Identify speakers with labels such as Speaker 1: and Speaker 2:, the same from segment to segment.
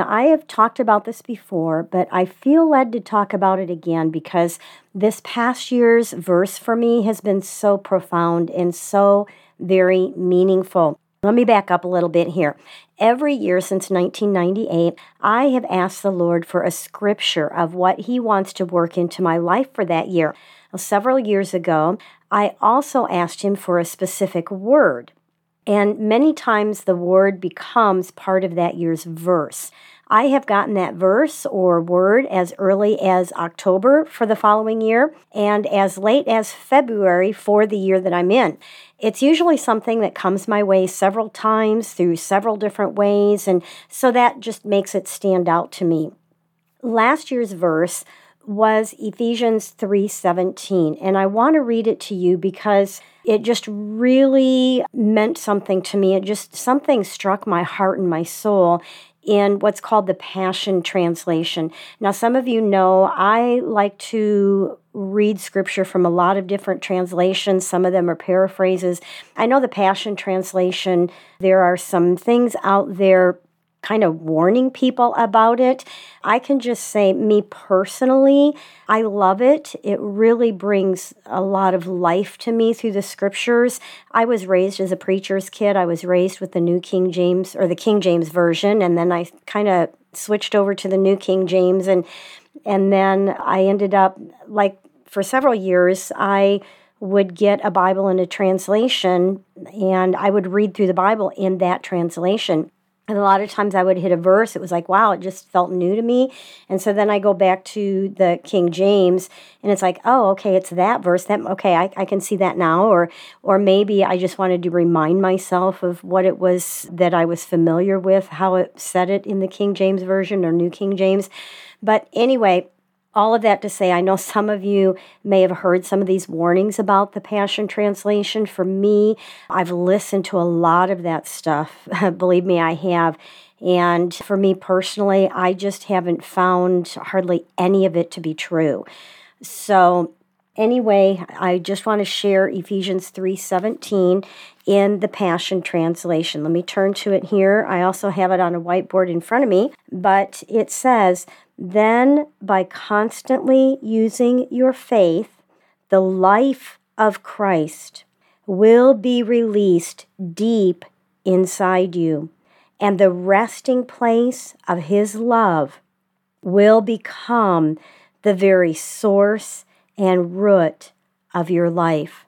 Speaker 1: Now, I have talked about this before, but I feel led to talk about it again because this past year's verse for me has been so profound and so very meaningful. Let me back up a little bit here. Every year since 1998, I have asked the Lord for a scripture of what He wants to work into my life for that year. Well, several years ago, I also asked Him for a specific word. And many times the word becomes part of that year's verse. I have gotten that verse or word as early as October for the following year and as late as February for the year that I'm in. It's usually something that comes my way several times through several different ways, and so that just makes it stand out to me. Last year's verse was Ephesians 3:17 and I want to read it to you because it just really meant something to me. It just something struck my heart and my soul in what's called the Passion Translation. Now, some of you know I like to read scripture from a lot of different translations. Some of them are paraphrases. I know the Passion Translation, there are some things out there kind of warning people about it. I can just say, me personally, I love it. It really brings a lot of life to me through the scriptures. I was raised as a preacher's kid. I was raised with the New King James or the King James Version, and then I kind of switched over to the New King James and and then I ended up like for several years I would get a Bible in a translation and I would read through the Bible in that translation. And a lot of times I would hit a verse, it was like, wow, it just felt new to me. And so then I go back to the King James and it's like, oh, okay, it's that verse. That okay, I, I can see that now. Or or maybe I just wanted to remind myself of what it was that I was familiar with, how it said it in the King James Version or New King James. But anyway, all of that to say, I know some of you may have heard some of these warnings about the Passion Translation. For me, I've listened to a lot of that stuff. Believe me, I have. And for me personally, I just haven't found hardly any of it to be true. So, anyway, I just want to share Ephesians 3:17 in the Passion Translation. Let me turn to it here. I also have it on a whiteboard in front of me, but it says, then, by constantly using your faith, the life of Christ will be released deep inside you, and the resting place of His love will become the very source and root of your life.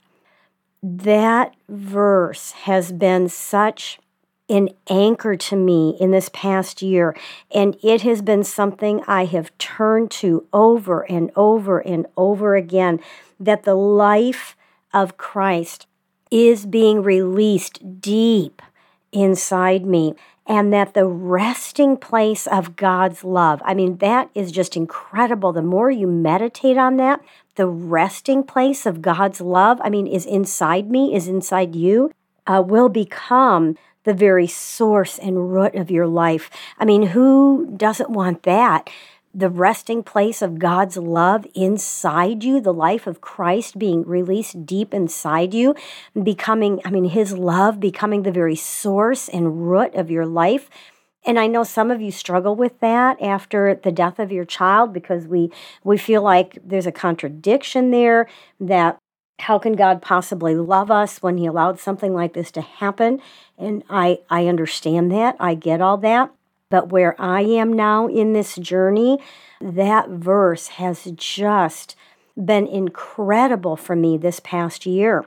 Speaker 1: That verse has been such an anchor to me in this past year. And it has been something I have turned to over and over and over again that the life of Christ is being released deep inside me and that the resting place of God's love. I mean, that is just incredible. The more you meditate on that, the resting place of God's love, I mean, is inside me, is inside you, uh, will become the very source and root of your life. I mean, who doesn't want that? The resting place of God's love inside you, the life of Christ being released deep inside you, becoming, I mean, His love becoming the very source and root of your life. And I know some of you struggle with that after the death of your child because we we feel like there's a contradiction there that how can God possibly love us when He allowed something like this to happen? And I, I understand that. I get all that. But where I am now in this journey, that verse has just been incredible for me this past year.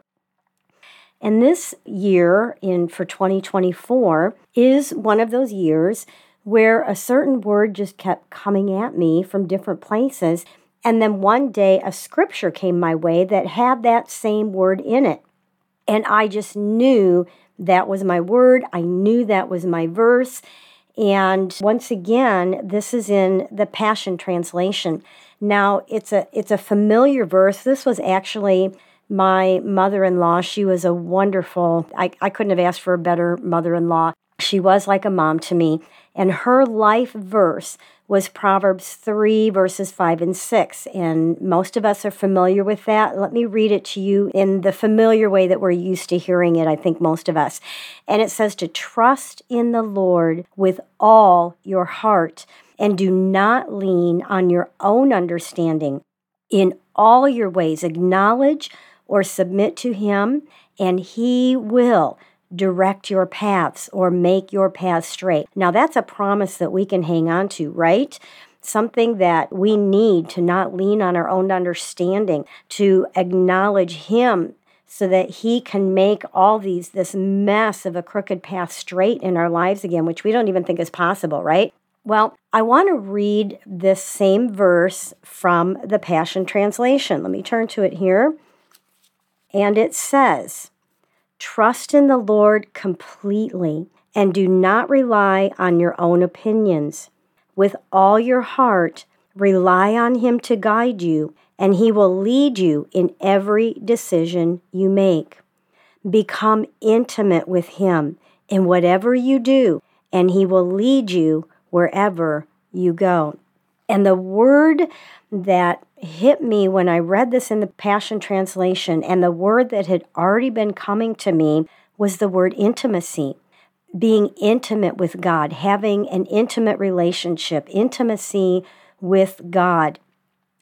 Speaker 1: And this year in for 2024 is one of those years where a certain word just kept coming at me from different places and then one day a scripture came my way that had that same word in it. And I just knew that was my word. I knew that was my verse. And once again, this is in the Passion Translation. Now, it's a it's a familiar verse. This was actually my mother-in-law. She was a wonderful. I, I couldn't have asked for a better mother-in-law. She was like a mom to me. And her life verse was Proverbs 3, verses 5 and 6. And most of us are familiar with that. Let me read it to you in the familiar way that we're used to hearing it, I think most of us. And it says to trust in the Lord with all your heart and do not lean on your own understanding. In all your ways, acknowledge or submit to Him, and He will direct your paths or make your path straight. Now, that's a promise that we can hang on to, right? Something that we need to not lean on our own understanding, to acknowledge Him so that He can make all these, this mess of a crooked path straight in our lives again, which we don't even think is possible, right? Well, I want to read this same verse from the Passion Translation. Let me turn to it here. And it says, Trust in the Lord completely and do not rely on your own opinions. With all your heart, rely on Him to guide you, and He will lead you in every decision you make. Become intimate with Him in whatever you do, and He will lead you wherever you go. And the word that hit me when I read this in the Passion Translation, and the word that had already been coming to me was the word intimacy. Being intimate with God, having an intimate relationship, intimacy with God.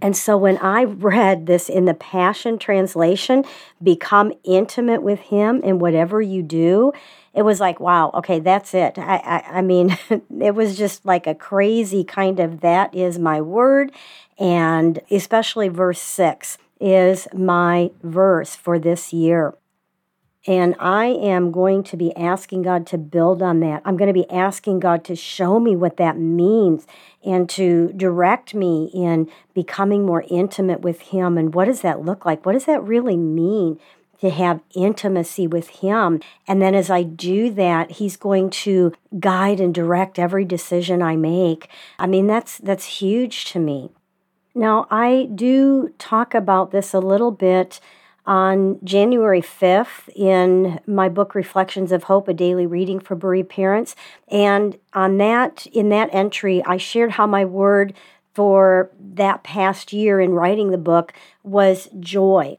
Speaker 1: And so when I read this in the Passion Translation, become intimate with Him in whatever you do, it was like, wow, okay, that's it. I, I, I mean, it was just like a crazy kind of that is my word. And especially verse six is my verse for this year. And I am going to be asking God to build on that. I'm going to be asking God to show me what that means and to direct me in becoming more intimate with Him. And what does that look like? What does that really mean? to have intimacy with Him. And then as I do that, He's going to guide and direct every decision I make. I mean, that's that's huge to me. Now, I do talk about this a little bit on January 5th in my book Reflections of Hope, a daily reading for bereaved parents. And on that, in that entry, I shared how my word for that past year in writing the book was joy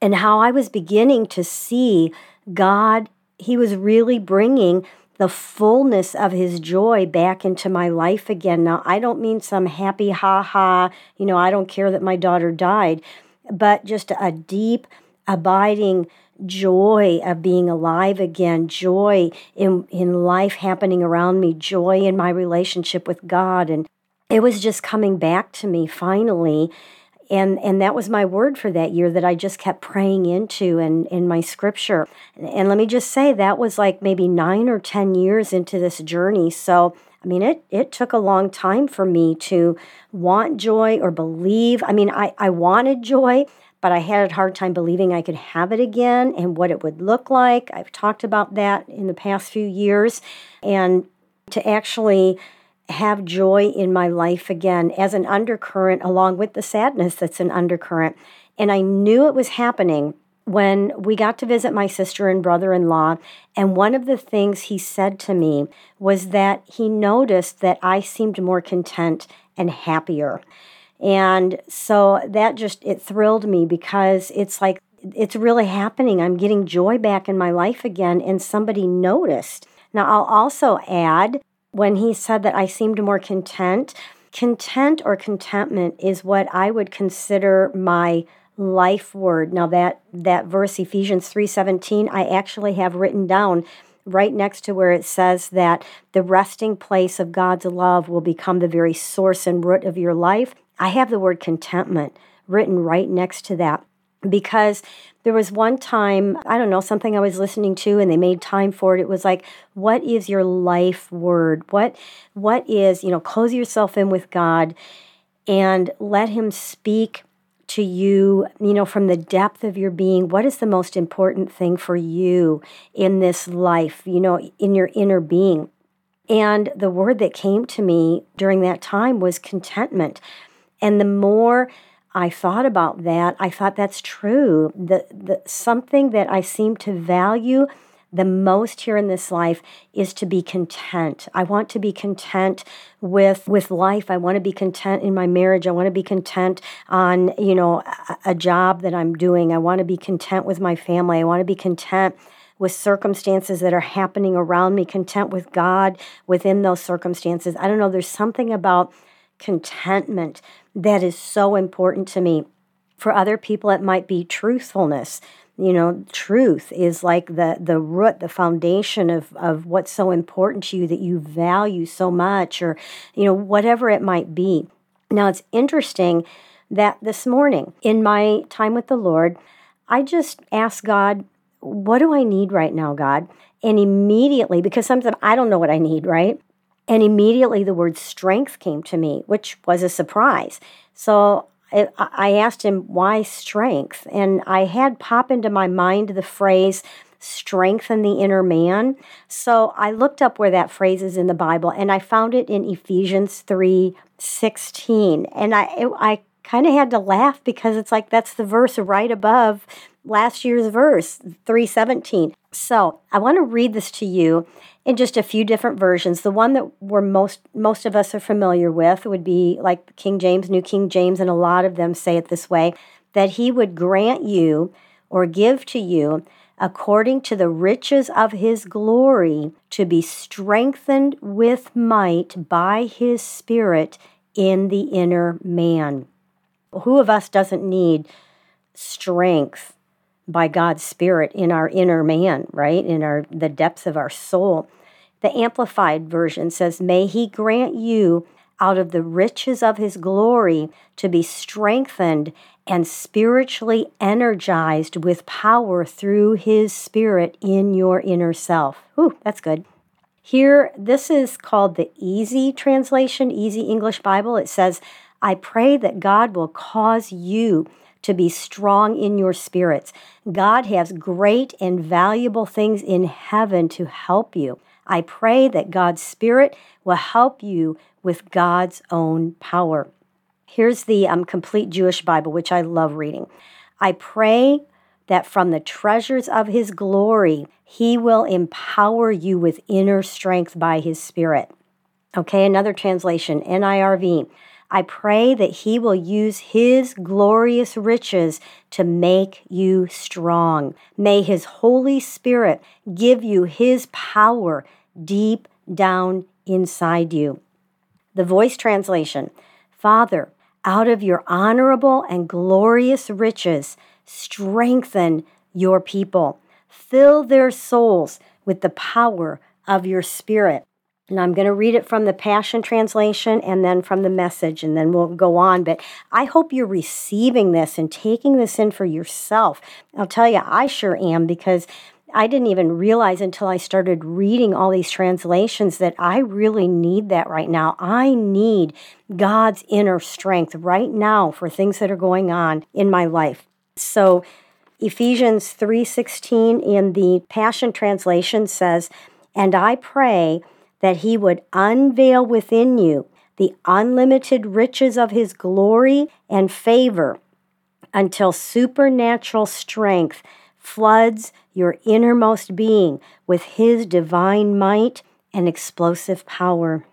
Speaker 1: and how I was beginning to see God, He was really bringing the fullness of His joy back into my life again. Now, I don't mean some happy ha ha, you know, I don't care that my daughter died, but just a deep, abiding joy of being alive again, joy in, in life happening around me, joy in my relationship with God. And it was just coming back to me finally and and that was my word for that year that I just kept praying into and in my scripture. And let me just say that was like maybe 9 or 10 years into this journey. So I mean, it, it took a long time for me to want joy or believe. I mean, I, I wanted joy, but I had a hard time believing I could have it again and what it would look like. I've talked about that in the past few years. And to actually have joy in my life again as an undercurrent, along with the sadness that's an undercurrent. And I knew it was happening when we got to visit my sister and brother in law. And one of the things he said to me was that he noticed that I seemed more content and happier. And so that just, it thrilled me because it's like, it's really happening. I'm getting joy back in my life again, and somebody noticed. Now, I'll also add when he said that I seemed more content, content or contentment is what I would consider my life word. Now that that verse Ephesians 3:17 I actually have written down right next to where it says that the resting place of God's love will become the very source and root of your life. I have the word contentment written right next to that because there was one time, I don't know, something I was listening to and they made time for it. It was like, what is your life word? What what is, you know, close yourself in with God and let him speak to you, you know, from the depth of your being. What is the most important thing for you in this life, you know, in your inner being? And the word that came to me during that time was contentment. And the more I thought about that, I thought that's true. The, the something that I seem to value the most here in this life is to be content. I want to be content with with life. I want to be content in my marriage. I want to be content on, you know, a, a job that I'm doing. I want to be content with my family. I want to be content with circumstances that are happening around me, content with God within those circumstances. I don't know, there's something about contentment that is so important to me. For other people, it might be truthfulness you know truth is like the the root the foundation of of what's so important to you that you value so much or you know whatever it might be. Now it's interesting that this morning in my time with the lord i just asked god what do i need right now god? And immediately because sometimes i don't know what i need right? And immediately the word strength came to me which was a surprise. So I asked him why strength, and I had pop into my mind the phrase strengthen the inner man. So I looked up where that phrase is in the Bible, and I found it in Ephesians three sixteen, and I it, I kind of had to laugh because it's like that's the verse right above last year's verse 317 so i want to read this to you in just a few different versions. The one that we're most most of us are familiar with would be like King James, New King James, and a lot of them say it this way: that He would grant you or give to you according to the riches of his glory, to be strengthened with might by his Spirit in the inner man. Who of us doesn't need strength by God's Spirit in our inner man, right? In our the depths of our soul. The Amplified Version says, May He grant you out of the riches of His glory to be strengthened and spiritually energized with power through His Spirit in your inner self. Ooh, that's good. Here, this is called the Easy Translation, Easy English Bible. It says, I pray that God will cause you to be strong in your spirits. God has great and valuable things in heaven to help you. I pray that God's Spirit will help you with God's own power. Here's the um, complete Jewish Bible, which I love reading. I pray that from the treasures of His glory, He will empower you with inner strength by His Spirit. Okay, another translation, NIRV. I pray that He will use His glorious riches to make you strong. May His Holy Spirit give you His power deep down inside you. The voice translation Father, out of your honorable and glorious riches, strengthen your people. Fill their souls with the power of your Spirit. And I'm going to read it from the Passion Translation and then from the message, and then we'll go on. But I hope you're receiving this and taking this in for yourself. I'll tell you, I sure am because I didn't even realize until I started reading all these translations that I really need that right now. I need God's inner strength right now for things that are going on in my life. So, Ephesians 3:16 in the Passion translation says, "And I pray that he would unveil within you the unlimited riches of his glory and favor until supernatural strength floods your innermost being with his divine might and explosive power.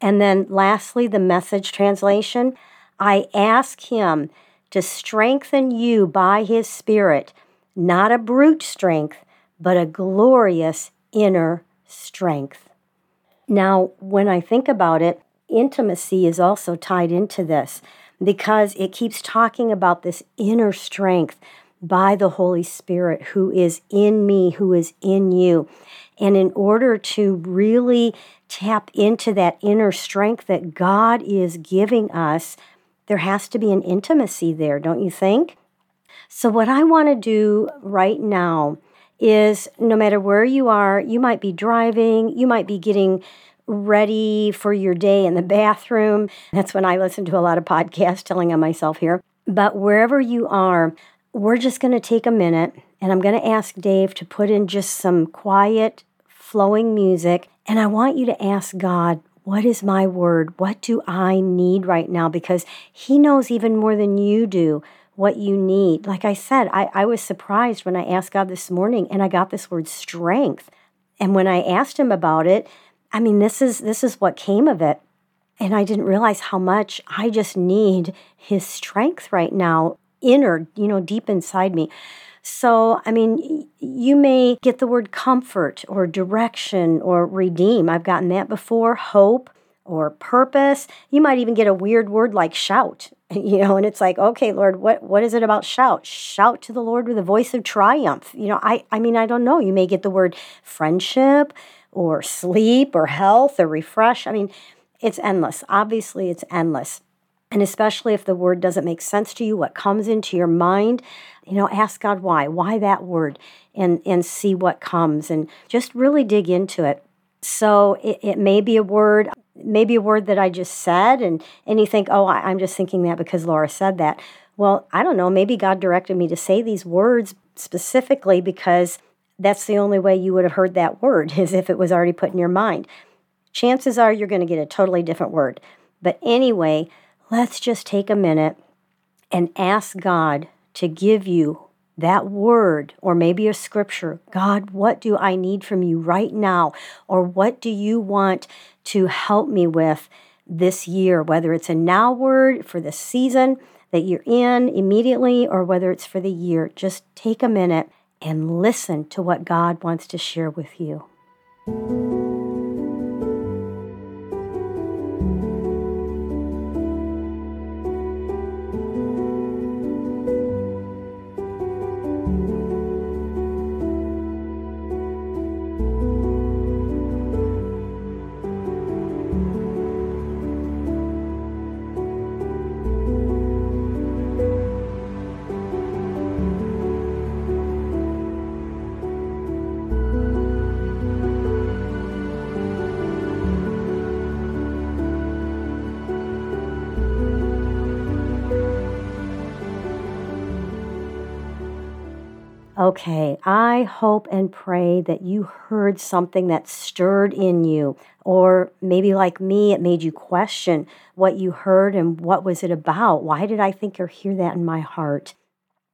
Speaker 1: And then, lastly, the message translation I ask him to strengthen you by his Spirit, not a brute strength, but a glorious inner strength. Now, when I think about it, intimacy is also tied into this because it keeps talking about this inner strength by the Holy Spirit who is in me, who is in you. And in order to really tap into that inner strength that God is giving us, there has to be an intimacy there, don't you think? So, what I want to do right now is no matter where you are, you might be driving, you might be getting ready for your day in the bathroom. That's when I listen to a lot of podcasts telling on myself here. But wherever you are, we're just going to take a minute and I'm going to ask Dave to put in just some quiet, flowing music And I want you to ask God, what is my word? What do I need right now? Because He knows even more than you do what you need. Like I said, I, I was surprised when I asked God this morning and I got this word strength. And when I asked him about it, I mean, this is this is what came of it. And I didn't realize how much I just need his strength right now, inner, you know, deep inside me. So, I mean, you may get the word comfort or direction or redeem. I've gotten that before, hope or purpose. You might even get a weird word like shout, you know, and it's like, okay, Lord, what, what is it about shout? Shout to the Lord with a voice of triumph. You know, I, I mean, I don't know. You may get the word friendship or sleep or health or refresh. I mean, it's endless. Obviously, it's endless. And especially if the word doesn't make sense to you, what comes into your mind, you know, ask God why. Why that word? And and see what comes and just really dig into it. So it, it may be a word, maybe a word that I just said, and and you think, oh, I, I'm just thinking that because Laura said that. Well, I don't know. Maybe God directed me to say these words specifically because that's the only way you would have heard that word is if it was already put in your mind. Chances are you're going to get a totally different word. But anyway, let's just take a minute and ask God to give you that word or maybe a scripture. God, what do I need from you right now? Or what do you want to help me with this year? Whether it's a now word for the season that you're in immediately or whether it's for the year, just take a minute and listen to what God wants to share with you. Okay, I hope and pray that you heard something that stirred in you, or maybe like me, it made you question what you heard and what was it about? Why did I think or hear that in my heart?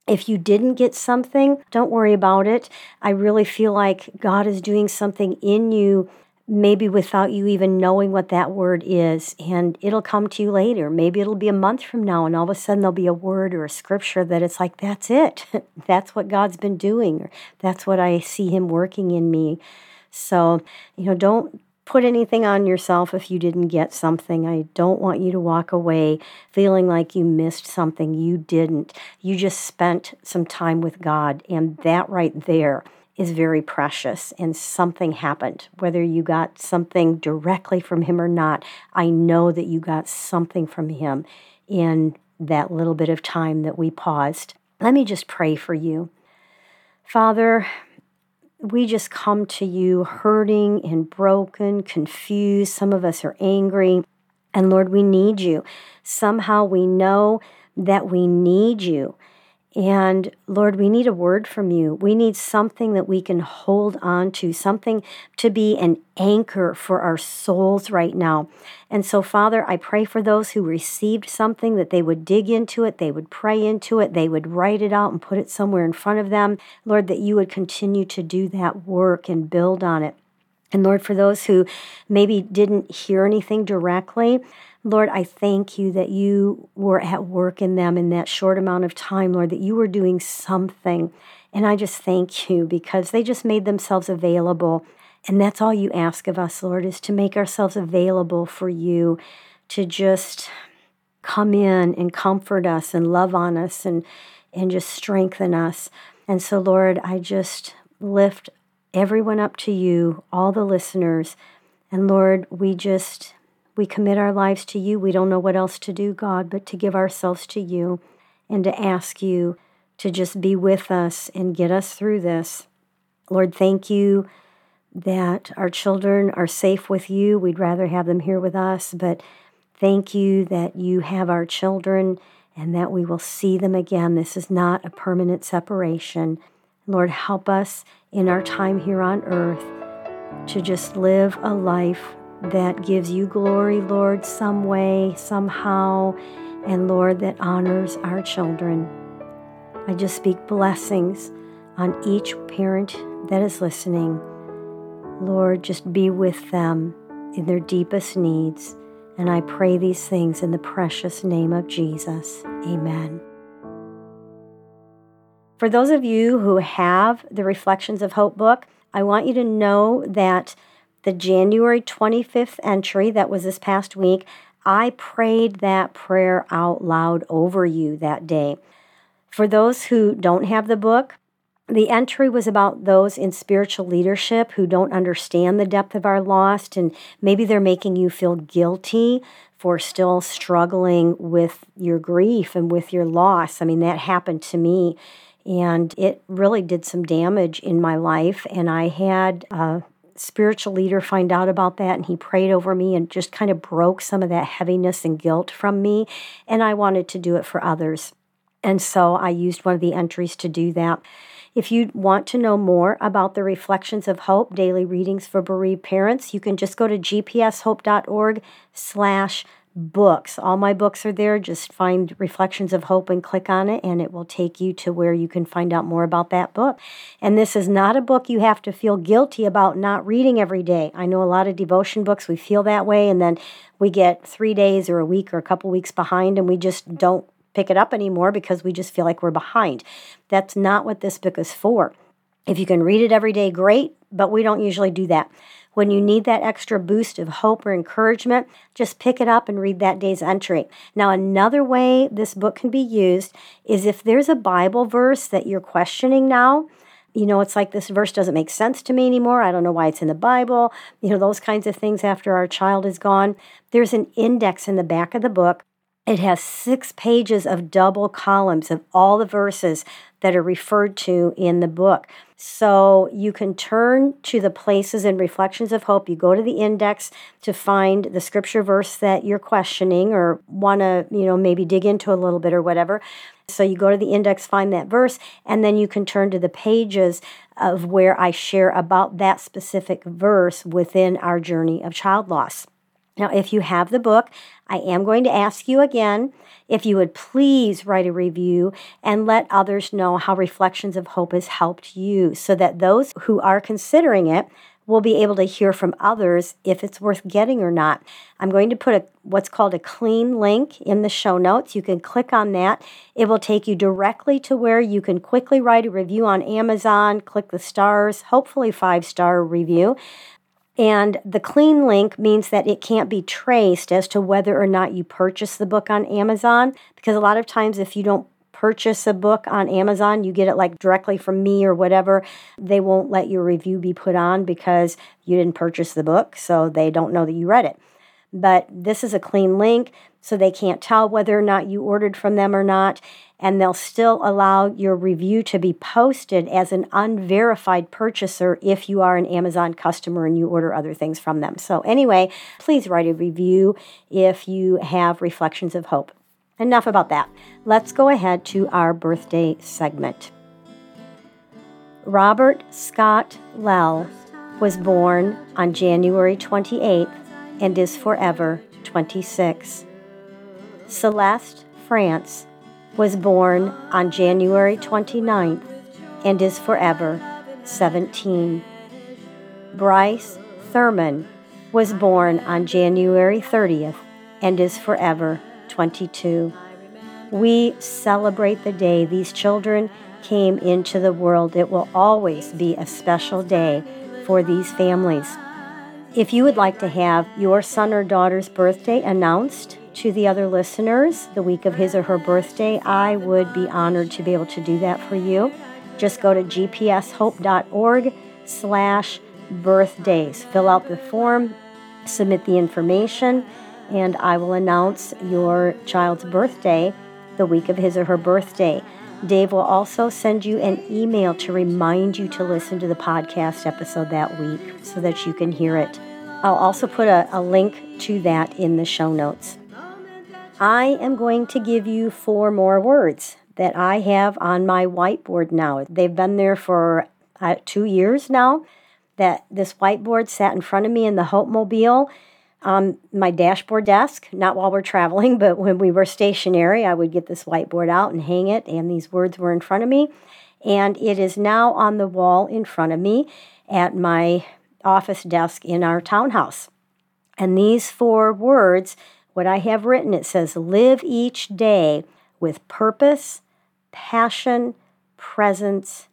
Speaker 1: If you didn't get something, don't worry about it. I really feel like God is doing something in you maybe without you even knowing what that word is. And it'll come to you later. Maybe it'll be a month from now, and all of a sudden there'll be a word or a scripture that it's like, that's it. that's what God's been doing. Or that's what I see Him working in me. So, you know, don't put anything on yourself if you didn't get something. I don't want you to walk away feeling like you missed something. You didn't. You just spent some time with God. And that right there is very precious and something happened. Whether you got something directly from him or not, I know that you got something from him in that little bit of time that we paused. Let me just pray for you. Father, we just come to you hurting and broken, confused. Some of us are angry. And Lord, we need you. Somehow we know that we need you. And Lord, we need a word from you. We need something that we can hold on to, something to be an anchor for our souls right now. And so, Father, I pray for those who received something that they would dig into it, they would pray into it, they would write it out and put it somewhere in front of them. Lord, that you would continue to do that work and build on it. And Lord, for those who maybe didn't hear anything directly, Lord, I thank you that you were at work in them in that short amount of time, Lord, that you were doing something. And I just thank you because they just made themselves available. And that's all you ask of us, Lord, is to make ourselves available for you, to just come in and comfort us and love on us and, and just strengthen us. And so, Lord, I just lift everyone up to you, all the listeners. And Lord, we just we commit our lives to you. We don't know what else to do, God, but to give ourselves to you and to ask you to just be with us and get us through this. Lord, thank you that our children are safe with you. We'd rather have them here with us, but thank you that you have our children and that we will see them again. This is not a permanent separation. Lord, help us in our time here on earth to just live a life that gives you glory, Lord, some way, somehow, and Lord, that honors our children. I just speak blessings on each parent that is listening. Lord, just be with them in their deepest needs. And I pray these things in the precious name of Jesus. Amen. For those of you who have the Reflections of Hope book, I want you to know that the January 25th entry that was this past week, I prayed that prayer out loud over you that day. For those who don't have the book, the entry was about those in spiritual leadership who don't understand the depth of our loss, and maybe they're making you feel guilty for still struggling with your grief and with your loss. I mean, that happened to me, and it really did some damage in my life. And I had a spiritual leader find out about that, and he prayed over me and just kind of broke some of that heaviness and guilt from me. And I wanted to do it for others. And so I used one of the entries to do that. If you want to know more about the Reflections of Hope daily readings for bereaved parents, you can just go to gpshope.org slash books. All my books are there. Just find Reflections of Hope and click on it, and it will take you to where you can find out more about that book. And this is not a book you have to feel guilty about not reading every day. I know a lot of devotion books, we feel that way, and then we get three days or a week or a couple weeks behind, and we just don't pick it up anymore because we just feel like we're behind. That's not what this book is for. If you can read it every day, great, but we don't usually do that. When you need that extra boost of hope or encouragement, just pick it up and read that day's entry. Now, another way this book can be used is if there's a Bible verse that you're questioning now, you know, it's like this verse doesn't make sense to me anymore. I don't know why it's in the Bible. You know, those kinds of things after our child is gone. There's an index in the back of the book it has six pages of double columns of all the verses that are referred to in the book. So you can turn to the places and reflections of hope. You go to the index to find the scripture verse that you're questioning or want to, you know, maybe dig into a little bit or whatever. So you go to the index, find that verse, and then you can turn to the pages of where I share about that specific verse within our journey of child loss. Now, if you have the book, I am going to ask you again if you would please write a review and let others know how Reflections of Hope has helped you so that those who are considering it will be able to hear from others if it's worth getting or not. I'm going to put a what's called a clean link in the show notes. You can click on that. It will take you directly to where you can quickly write a review on Amazon, click the stars, hopefully 5-star review. And the clean link means that it can't be traced as to whether or not you purchase the book on Amazon. Because a lot of times, if you don't purchase a book on Amazon, you get it like directly from me or whatever, they won't let your review be put on because you didn't purchase the book. So they don't know that you read it. But this is a clean link, so they can't tell whether or not you ordered from them or not and they'll still allow your review to be posted as an unverified purchaser if you are an Amazon customer and you order other things from them. So, anyway, please write a review if you have reflections of hope. Enough about that. Let's go ahead to our birthday segment. Robert Scott Lelle was born on January 28th and is forever 26. Celeste France was born on January 29th and is forever 17. Bryce Thurman was born on January 30th and is forever 22. We celebrate the day these children came into the world. It will always be a special day for these families. If you would like to have your son or daughter's birthday announced to the other listeners the week of his or her birthday, I would be honored to be able to do that for you. Just go to gpshope.org slash birthdays. Fill out the form, submit the information, and I will announce your child's birthday the week of his or her birthday. Dave will also send you an email to remind you to listen to the podcast episode that week so that you can hear it. I'll also put a, a link to that in the show notes. I am going to give you four more words that I have on my whiteboard now. They've been there for uh, two years now, that this whiteboard sat in front of me in the Hope Mobile on my dashboard desk, not while we're traveling, but when we were stationary, I would get this whiteboard out and hang it, and these words were in front of me. And it is now on the wall in front of me at my office desk in our townhouse. And these four words, what I have written, it says, live each day with purpose, passion, presence,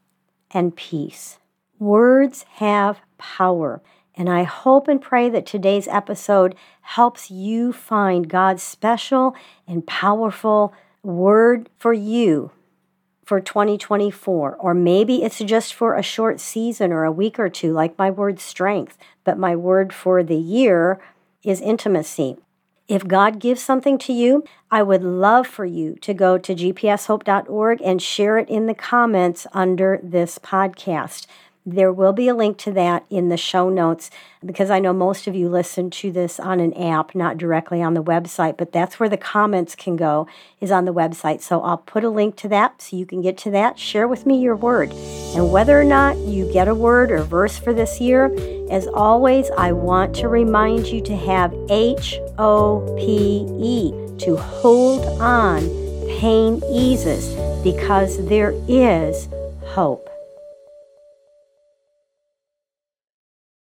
Speaker 1: and peace. Words have power. And I hope and pray that today's episode helps you find God's special and powerful word for you for 2024. Or maybe it's just for a short season or a week or two, like my word strength. But my word for the year is intimacy. If God gives something to you, I would love for you to go to gpshope.org and share it in the comments under this podcast. There will be a link to that in the show notes because I know most of you listen to this on an app, not directly on the website, but that's where the comments can go, is on the website. So I'll put a link to that so you can get to that. Share with me your word. And whether or not you get a word or verse for this year, as always, I want to remind you to have H O P E, to hold on. Pain eases because there is hope.